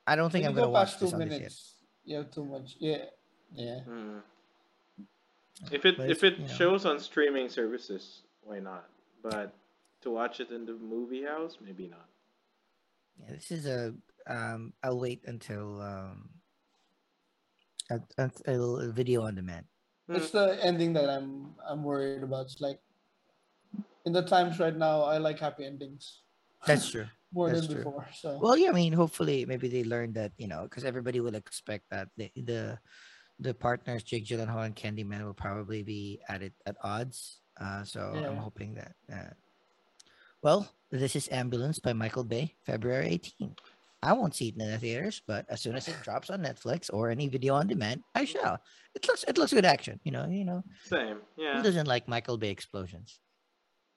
I don't think When I'm gonna go watch past this two on this minutes, you have too much. Yeah. Yeah. Hmm. If it But if it you know. shows on streaming services, why not? But to watch it in the movie house, maybe not. Yeah, this is a um I'll wait until um un- until a video on demand. It's the ending that I'm I'm worried about. It's like in the times right now, I like happy endings That's true. *laughs* more That's than true. before. So Well, yeah, I mean, hopefully, maybe they learned that, you know, because everybody will expect that the the the partners Jake Gyllenhaal and Candyman will probably be at it at odds. Uh, so I'm hoping that. Uh, well, this is Ambulance by Michael Bay, February 18. I won't see it in the theaters, but as soon as it drops on Netflix or any video on demand, I shall. It looks it looks good action, you know. You know, Same. Yeah. who Yeah. doesn't like Michael Bay explosions?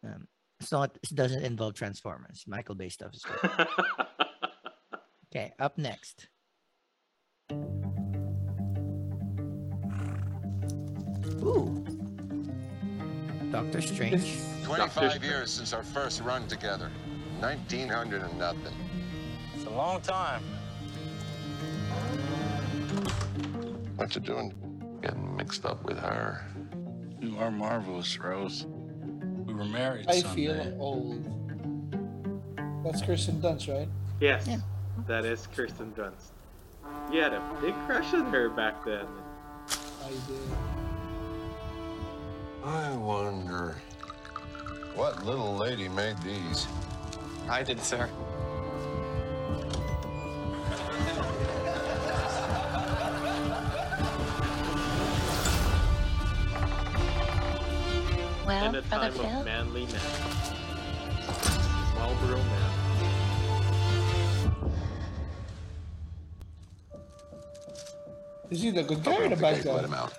Um, it's not. It doesn't involve Transformers. Michael Bay stuff is good. *laughs* Okay, up next. Ooh. Doctor Strange. 25 years since our first run together. 1900 and nothing. It's a long time. What you doing? Getting mixed up with her. You are marvelous, Rose. We were married I someday. feel old. That's Kirsten Dunst, right? yes. Yeah. That is Kirsten Dunst. You had a big crush on her back then. I did. I wonder what little lady made these. I did, sir. Brother time Phil? of manly men. Marlboro man. Is he the good guy or the bad guy? Let him out.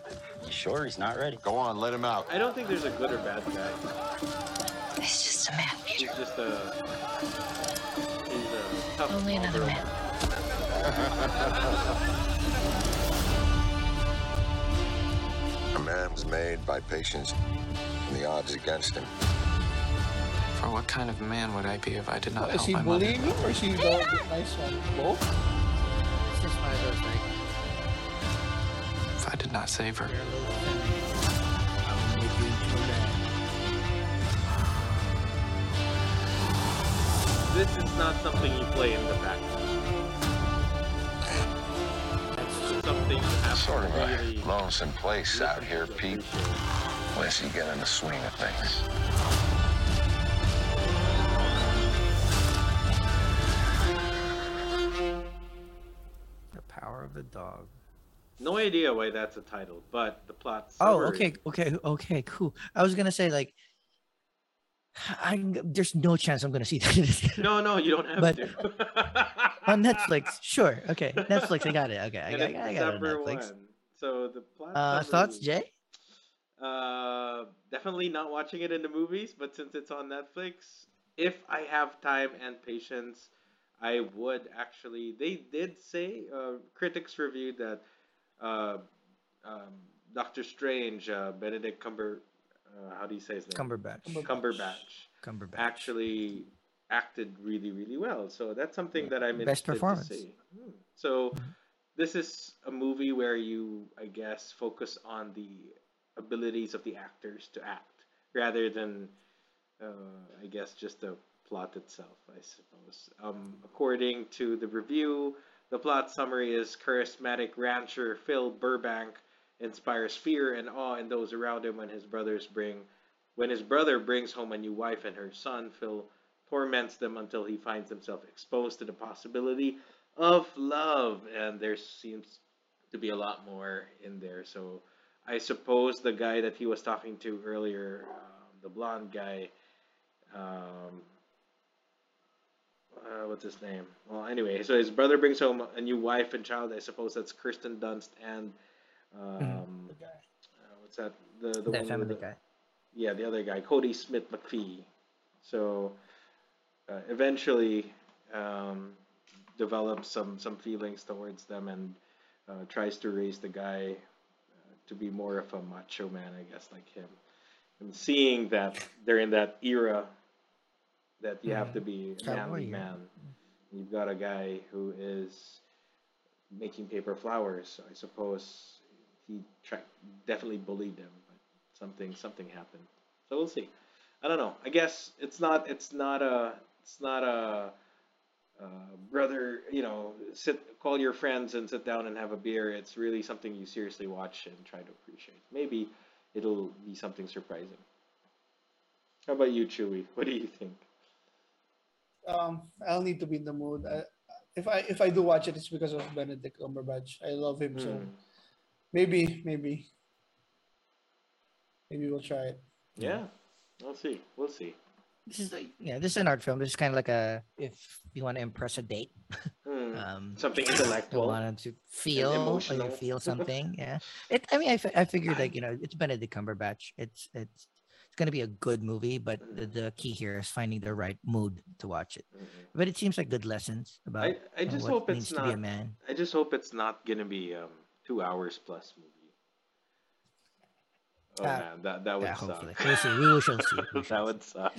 You sure he's not ready? Go on, let him out. I don't think there's a good or bad guy. He's just a man, He's just a he's a tough Only another Marlboro man. *laughs* A man man's made by patience and the odds against him. For what kind of man would I be if I did not Is help he my mother? bullying him or is he uh, the, the nice uh, one? Both? It's just one of those like If I did not save her, you're a little feminine. I will make you into a man. This is not something you play in the background. That's something you have Sort to of really a lonesome place out here, to Pete. Appreciate. Unless you get in the swing of things. The power of the dog. No idea why that's a title, but the plot. Oh, okay, okay, okay, cool. I was gonna say like, I there's no chance I'm gonna see that *laughs* No, no, you don't have But- to. *laughs* on *laughs* Netflix. Sure, okay, Netflix. I got it. Okay, I and got, I got it on Netflix. one. So the plot. Uh, summary- thoughts, Jay? Uh, definitely not watching it in the movies, but since it's on Netflix, if I have time and patience, I would actually. They did say, uh, critics reviewed that uh, um, Doctor Strange, uh, Benedict Cumber, uh, how do you say his name? Cumberbatch. Cumberbatch Cumberbatch. actually acted really, really well. So that's something that I'm Best interested performance. to see. Hmm. So this is a movie where you, I guess, focus on the abilities of the actors to act rather than, uh, I guess, just the plot itself. I suppose. Um, according to the review, the plot summary is charismatic rancher Phil Burbank inspires fear and awe in those around him when his brothers bring when his brother brings home a new wife and her son, Phil torments them until he finds himself exposed to the possibility of love. And there seems to be a lot more in there. So I suppose the guy that he was talking to earlier, um, the blonde guy, um, uh, what's his name? Well, anyway, so his brother brings home a new wife and child. I suppose that's Kirsten Dunst and um, uh, what's that? The the That one family the, guy. yeah, the other guy, Kodi Smit-McPhee. So uh, eventually um, develops some some feelings towards them and uh, tries to raise the guy to be more of a macho man, I guess, like him. And seeing that they're in that era that you have to be a mm-hmm. manly man. You've got a guy who is making paper flowers. I suppose he tra- definitely bullied them, but something something happened. So we'll see. I don't know. I guess it's not it's not a it's not a uh, brother. You know, sit call your friends and sit down and have a beer. It's really something you seriously watch and try to appreciate. Maybe it'll be something surprising. How about you, Chewy? What do you think? Um, I'll need to be in the mood. I, if I if I do watch it, it's because of Benedict Cumberbatch. I love him so. Mm. Maybe maybe maybe we'll try it. Yeah, we'll see. We'll see. This is like yeah, this is an art film. This is kind of like a if you want to impress a date. Hmm. *laughs* Um, Something you intellectual. want to feel or you feel *laughs* something. Yeah. It. I mean, I, I figured like you know it's Benedict Cumberbatch. It's it's it's gonna be a good movie, but the, the key here is finding the right mood to watch it. But it seems like good lessons about. I, I you know, just what hope means it's to be a not. man. I just hope it's not gonna be um two hours plus movie. Oh Uh, man, that that would yeah, suck. hopefully. We'll see. We will shall see. We that would suck.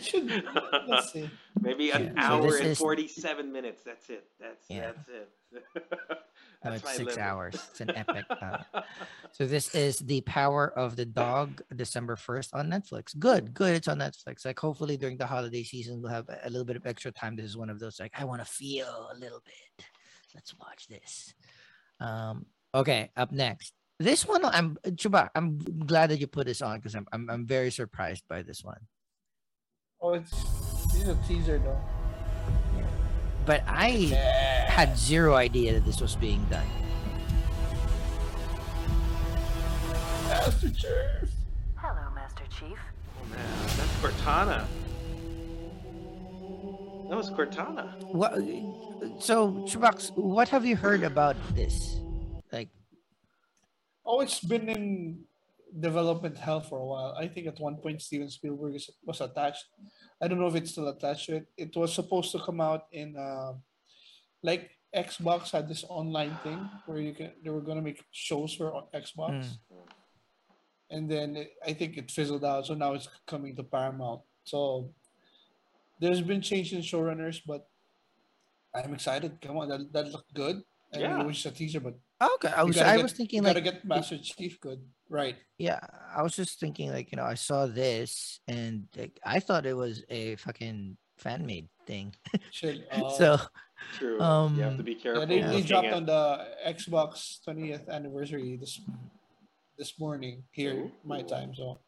Let's *laughs* see. Maybe an Yeah, hour this and is- forty-seven minutes. That's it. That's Yeah. that's it. *laughs* No, it's six limit. hours. It's an epic. Uh, *laughs* so this is the Power of the Dog, December first on Netflix. Good, good. It's on Netflix. Like hopefully during the holiday season we'll have a little bit of extra time. This is one of those like I want to feel a little bit. Let's watch this. Um. Okay. Up next, this one I'm Chuba. I'm glad that you put this on because I'm, I'm I'm very surprised by this one. Oh, it's this is a teaser though. But I had zero idea that this was being done. Master Chief. Hello, Master Chief. Oh man, that's Cortana. That was Cortana. What? So, Chubax, what have you heard about this? Oh, it's been in development hell for a while. I think at one point Steven Spielberg is, was attached. I don't know if it's still attached to it. It was supposed to come out in uh, like Xbox had this online thing where you can they were gonna make shows for Xbox, Mm. and then it, I think it fizzled out. So now it's coming to Paramount. So there's been change in showrunners, but I'm excited. Come on, that that looked good. I Yeah. mean, it was just a teaser, but okay, I was gotta I get- was thinking you like gotta get Master Chief good, right? Yeah, I was just thinking like, you know, I saw this and like, I thought it was a fucking fan made thing. Shit, *laughs* so uh, True. Um, you have to be careful. Yeah, they, they dropped at- on the Xbox 20th anniversary this this morning here my time. So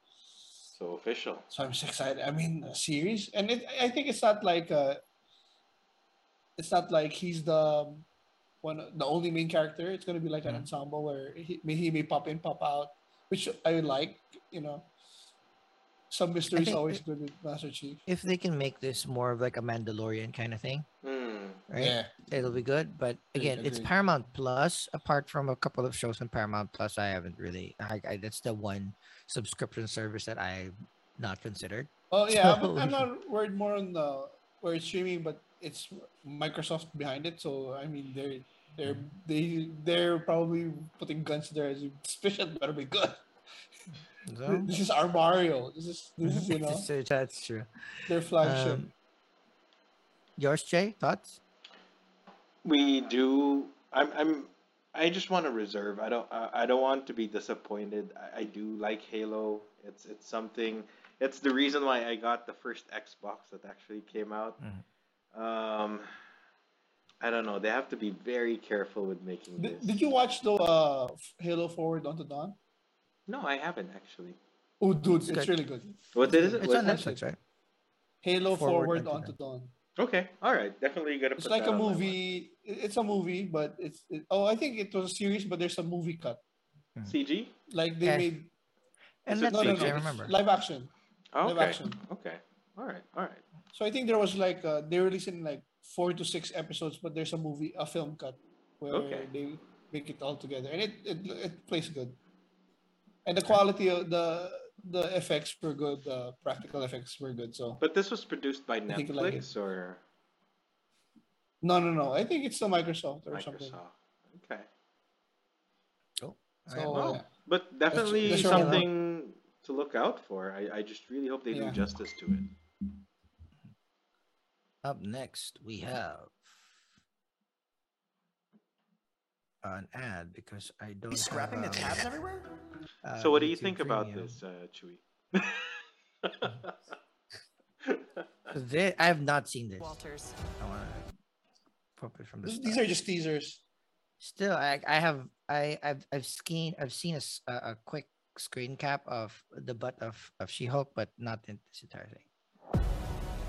So official. so I'm just excited. I mean, a series, and it, I think it's not like uh, it's not like he's the one, the only main character. It's gonna be like an ensemble where he may he may pop in, pop out, which I would like. You know, some mystery is always good with Master Chief. if they can make this more of like a Mandalorian kind of thing, Hmm. right? Yeah. It'll be good. But again, it's agreed. Paramount Plus. Apart from a couple of shows on Paramount Plus, I haven't really. I, I that's the one subscription service that I've not considered. Oh yeah, So- I'm, I'm not worried more on the where it's streaming, but it's Microsoft behind it. So I mean, they're they're they they're probably putting guns there as heads. *laughs* Suspicion better be good. So- *laughs* This is our Mario. This is this is you *laughs* know So that's true. their flagship. Um, yours, Jay? Thoughts? We do. I'm. I'm. I just want to reserve. I don't. I I don't want to be disappointed. I, I do like Halo. It's. It's something. It's the reason why I got the first Xbox that actually came out. Um. I don't know. They have to be very careful with making did, this. did you watch the uh, Halo Forward Unto Dawn? No, I haven't actually. Oh, dude, It's it's, good. really good. What is it? It's What on is it? Netflix, right? Halo Forward Forward, Unto Unto Dawn. Okay. All right. Definitely gotta It's put like that a on movie. It's a movie, but it's it, oh, I think it was a series, but there's a movie cut. list. CG. Like they Yeah. made And Is it Netflix, no, no, no, I remember. live action. Okay. Live action. Okay. All right. All right. So I think there was like uh, they released in like four to six episodes, but there's a movie, a film cut where Okay. they make it all together, and it, it it plays good. And the quality of the the effects were good. The practical effects were good. So But this was produced by think you like Netflix or no, no, no. I think it's the Microsoft or something. Microsoft. Okay. Cool. So Oh, yeah. but definitely that's right. something to look out for. I, I just really hope they Yeah. do justice to it. Up next, we have an ad because I don't. He's scrapping the have, um, tabs everywhere? uh, so what do you YouTube think about Premium. this, uh, Chewy? 'Cause *laughs* they- I have not seen this. Walters. I want to pop it from the These, start. these are just teasers. Still, I I have I I've I've seen I've seen a, s- a- a quick screen cap of the butt of of She-Hulk, but not in this entire thing.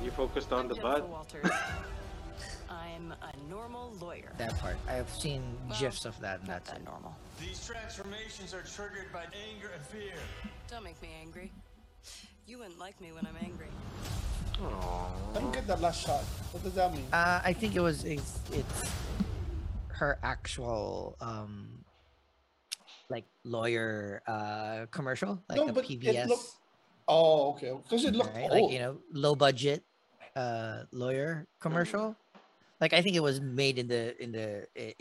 You focused on the Jennifer butt. Walters. *laughs* I'm a normal lawyer. That part I have seen gifs of that, and Not that's that it. normal. These transformations are triggered by anger and fear. Don't make me angry. You wouldn't like me when I'm angry. I don't get that last shot. What does that mean? Uh, I think it was it's, it's her actual um like lawyer uh commercial, like no, the but PBS, it looked. Oh, okay. Because it looked right? old. like you know low budget uh lawyer commercial. Like I think it was made in the in the uh,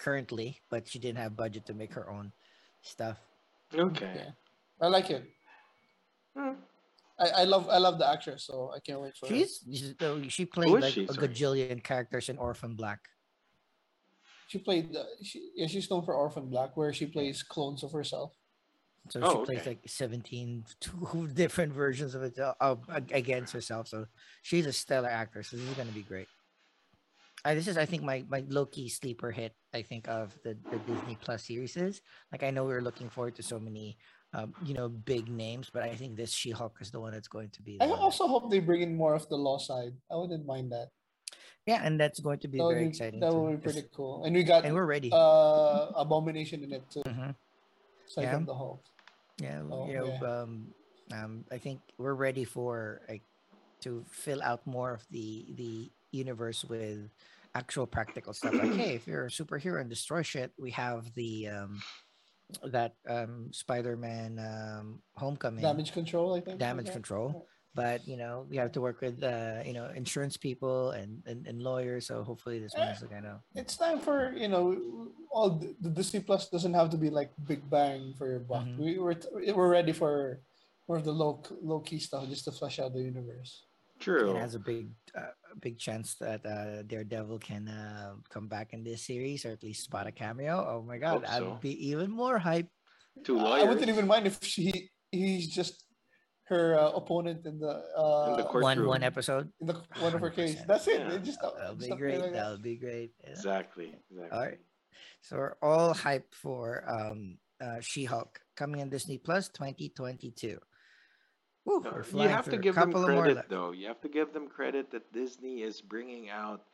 currently, but she didn't have budget to make her own stuff. Okay. Yeah. I like it. I, I love I love the actress, so I can't wait for She's she's- though she played is like she? a Sorry. gajillion characters in Orphan Black. She played. Uh, she, yeah, she's known for Orphan Black, where she plays clones of herself. So Oh, she plays like 17 *laughs* two different versions of it uh, against herself. So she's a stellar actress. So this is gonna be great. Uh, this is, I think, my my low key sleeper hit. I think of the the Disney Plus series is like I know we are looking forward to so many, um, you know, big names, but I think this She Hulk is the one that's going to be. I one also hope they bring in more of the law side. I wouldn't mind that. yeah, and that's going to be That very be, exciting. that too, would be pretty cool. And we got And we're ready. uh Abomination in it too. Mhm. Second Yeah. the Hulk. Yeah, Oh, you know, yeah. um, Um, I think we're ready for like to fill out more of the the universe with actual practical stuff. Like, hey, if you're a superhero and destroy shit, we have the um that um Spider-Man um Homecoming Damage control, I think. damage yeah. control. But you know, we have to work with uh, you know, insurance people and, and, and lawyers. So hopefully this Eh, one's kind of It's time for you know all the, the Disney Plus doesn't have to be like big bang for your buck. Mhm. We we're we're ready for more of the low low key stuff just to flesh out the universe. True. it has a big uh, big chance that uh, Daredevil can uh, come back in this series or at least spot a cameo. Oh my god, Hope I'd be even more hype. Two I wouldn't even mind if she he's just her uh, opponent in the uh In the One courtroom. one episode. in the one of her case. That's it. Yeah. They just that would be something great. like that. That'll be great. Yeah. Exactly. Exactly. All right. So we're all hyped for um uh She-Hulk coming in Disney Plus 2022. Woo, No, we're you have to give them Couple of more credit though. You have to give them credit that Disney is bringing out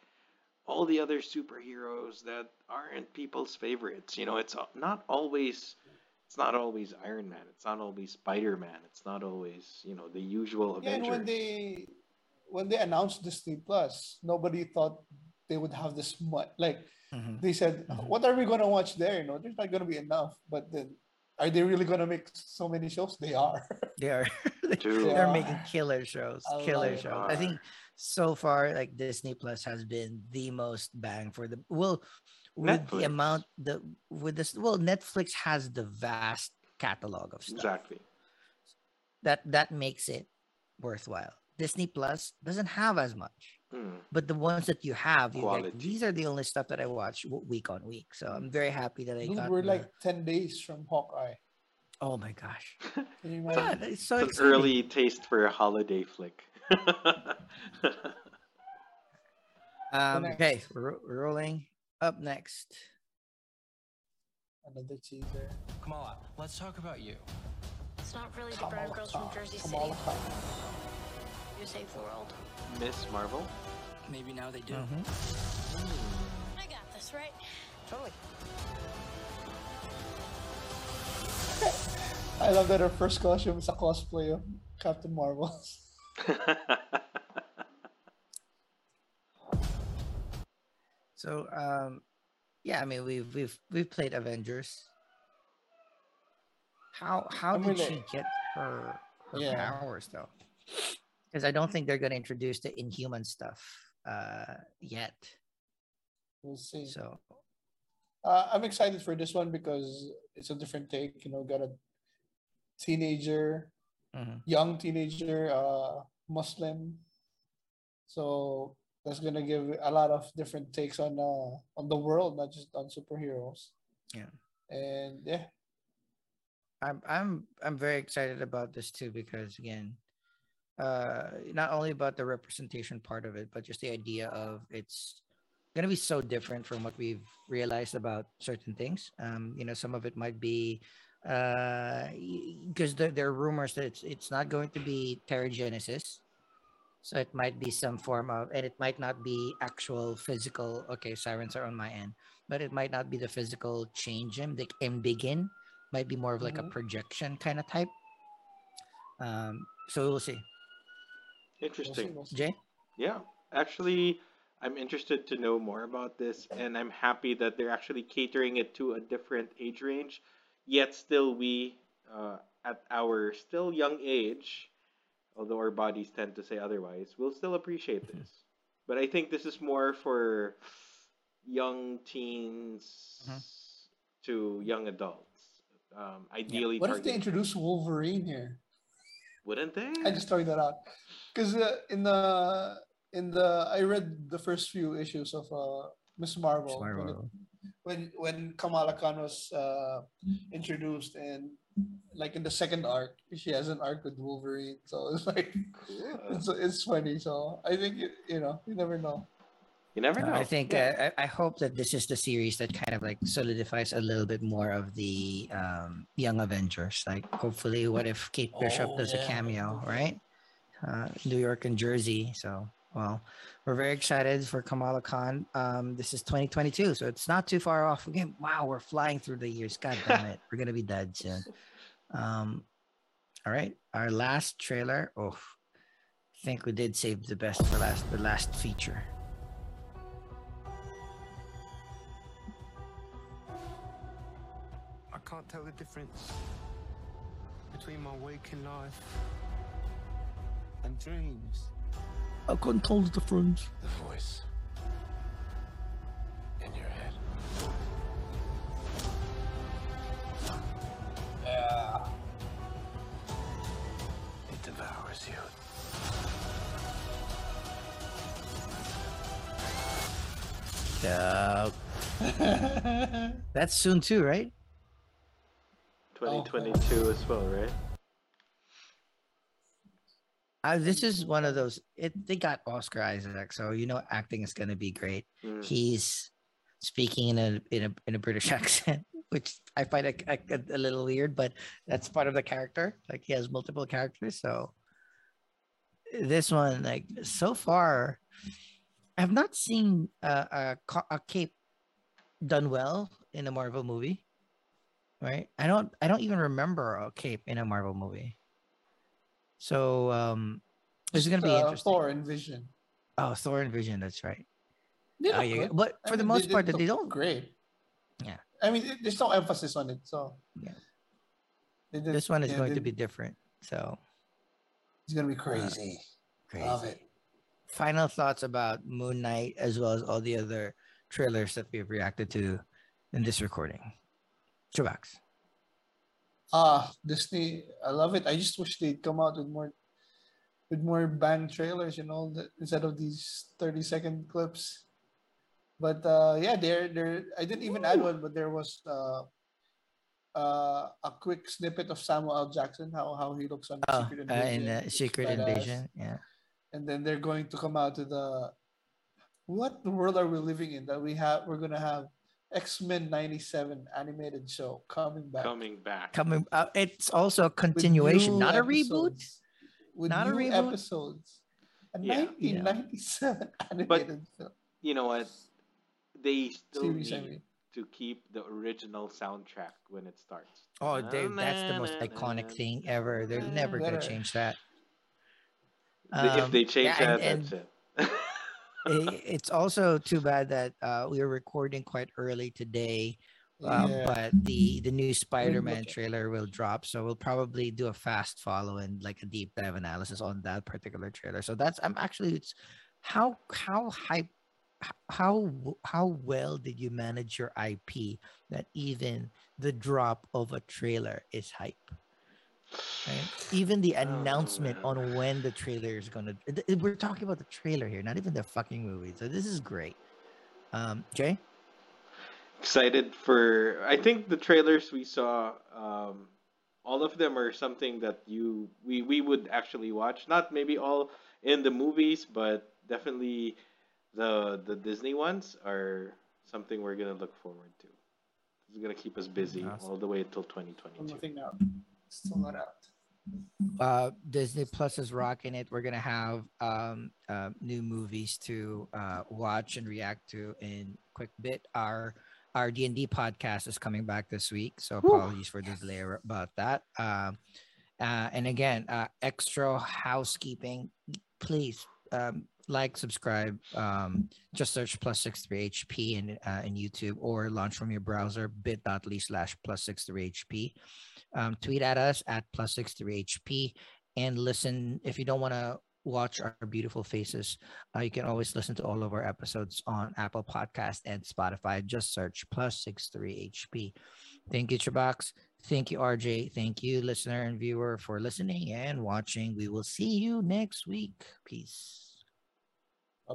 all the other superheroes that aren't people's favorites. You know, it's not always it's not always Iron Man. It's not always Spider-Man. It's not always, you know, the usual Yeah, and when they when they announced Disney Plus, nobody thought they would have this much. Like Mhm. they said, "What are we gonna watch there?" You know, there's not gonna be enough. But then, are they really gonna make so many shows? They are. *laughs* They are Dude. *laughs* they're Yeah. making killer shows. I Killer love it. shows. I think so far, like Disney Plus has been the most bang for the well with Netflix. the amount the with this well Netflix has the vast catalog of stuff exactly. that that makes it worthwhile. Disney Plus doesn't have as much. Hmm. but the ones that you have, you like, these are the only stuff that I watch week on week. So I'm very happy that I Dude, got. we're the- like ten days from Hawkeye. oh my gosh, *laughs* Can you God, it's so It's an early taste for a holiday flick. *laughs* Um, next. okay, ro- rolling up next. Another teaser. Kamala, let's talk about you. It's not really the Kamala brown girls from Khan. Jersey City Kamala Khan. who save the world. Miss Marvel. Maybe now they do. Mhm. I got this, right? Totally. *laughs* I love that her first costume is a cosplay of Captain Marvel. *laughs* *laughs* So, um, yeah, I mean, we've we've we've played Avengers. How how I'm did really- she get her her Yeah. powers though? Because I don't think they're gonna introduce the Inhuman stuff uh yet. we'll see. So Uh, I'm excited for this one because it's a different take. You know, got a teenager, mhm. young teenager, uh, Muslim. So that's gonna give a lot of different takes on uh on the world, not just on superheroes. Yeah. And yeah, I'm I'm I'm very excited about this too because again, uh, not only about the representation part of it, but just the idea of it's gonna be so different from what we've realized about certain things. Um, you know, some of it might be uh because there, there are rumors that it's it's not going to be Terrigenesis. So it might be some form of, and it might not be actual physical. Okay, sirens are on my end, but it might not be the physical change him, like and begin might be more of like a Mhm. projection kind of type. Um, so we'll see. we'll see, Interesting. we'll see. Jay, Yeah, actually, I'm interested to know more about this, and I'm happy that they're actually catering it to a different age range. Yet still, we, uh, at our still young age, although our bodies tend to say otherwise, will still appreciate this. But I think this is more for young teens Mhm. to young adults. Um, ideally, What if they targeted- introduce Wolverine here? wouldn't they? I just throwing that out because uh, in the in the I read the first few issues of uh, Miss Marvel, when, it- Marvel. when when Kamala Khan was uh, introduced and like in the second arc, she has an arc with Wolverine, so it's like Cool. it's it's funny. So I think you, you know you never know. You never Uh, know. I think Yeah. uh, I, I hope that this is the series that kind of like solidifies a little bit more of the um, Young Avengers. Like, hopefully, what if Kate Bishop Oh, does a cameo, right? Uh, New York and Jersey. So, well, we're very excited for Kamala Khan. Um, this is 2022, so it's not too far off. Again, wow, we're flying through the years. God damn it, we're gonna be dead soon. Um, All right, our last trailer. Oh, I think we did save the best for last. The last feature. I can't tell the difference between my waking life and dreams. I can't tell the difference. The voice in your head. Yeah. It devours you. Yeah. *laughs* That's soon too, right? 2022 as well, right? Uh, this is one of those. It they got Oscar Isaac, so you know acting is gonna be great. Mm. He's speaking in a in a in a British *laughs* accent, which I find a, a, a little weird, but that's part of the character. Like he has multiple characters, so this one, like so far, I've not seen a a, a cape done well in a Marvel movie. Right? I don't. I don't even remember a cape in a Marvel movie. So um, this is gonna be Uh, interesting. Thor and Vision. Oh, Thor and Vision. That's right. They yeah, but I for the mean, most they part, look they don't. great. Yeah. I mean, there's no emphasis on it, so Yeah. They did- This one is going they- to be different. So It's gonna be crazy. Love crazy. it. final thoughts about Moon Knight as well as all the other trailers that we've reacted to in this recording. Chubax. Ah, Disney, I love it. I just wish they'd come out with more, with more bang trailers, you know, that, instead of these thirty second clips. But uh, yeah, there, there. I didn't even add one, but there was uh, uh, a quick snippet of Samuel L. Jackson, how how he looks on Oh, Secret uh, Invasion. in uh, which Secret. Invasion. Yeah. and then they're going to come out to the what world are we living in that we have we're gonna have X-Men 97 animated show coming back Coming back. Coming uh, it's also a continuation, new not a reboot. with Not a new reboot? episodes a Yeah. 1997 *laughs* animated film You know what? They still Series, I mean. to keep the original soundtrack when it starts. Oh, Dave, that's the most iconic thing ever. They're never gonna change that. if Um, they change yeah, that, and- that's it. *laughs* It's also too bad that uh, we are recording quite early today. Uh, Yeah. But the the new Spider-Man trailer will drop, so we'll probably do a fast follow and like a deep dive analysis on that particular trailer. So that's I'm actually it's how how hype how how well did you manage your IP that even the drop of a trailer is hype? Right? Even the announcement on when the trailer is gonna th- th- we're talking about the trailer here, not even the fucking movie. So this is great. Um, Jay? Excited for. I think the trailers we saw, um, all of them are something that you we we would actually watch. Not maybe all in the movies, but definitely the the Disney ones are something we're gonna look forward to. It's gonna keep us busy Awesome. all the way until one 2022. More out still not out. Uh disney plus is rocking it. We're gonna have um uh, new movies to uh watch and react to in quick bit. Our our d&d podcast is coming back this week so apologies for the delay about that. Um uh, and again uh extra housekeeping please um like subscribe um just search plus six three hp in uh, in youtube or launch from your browser bit.ly slash plus six three hp um, tweet at us at plus six three HP and listen. If you don't want to watch our beautiful faces, uh, you can always listen to all of our episodes on Apple Podcast and Spotify. Just search plus six three HP. Thank you, Chubax. Thank you, RJ. Thank you, listener and viewer, for listening and watching. We will see you next week. Peace. Bye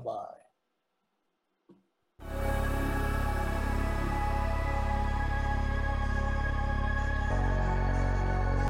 bye.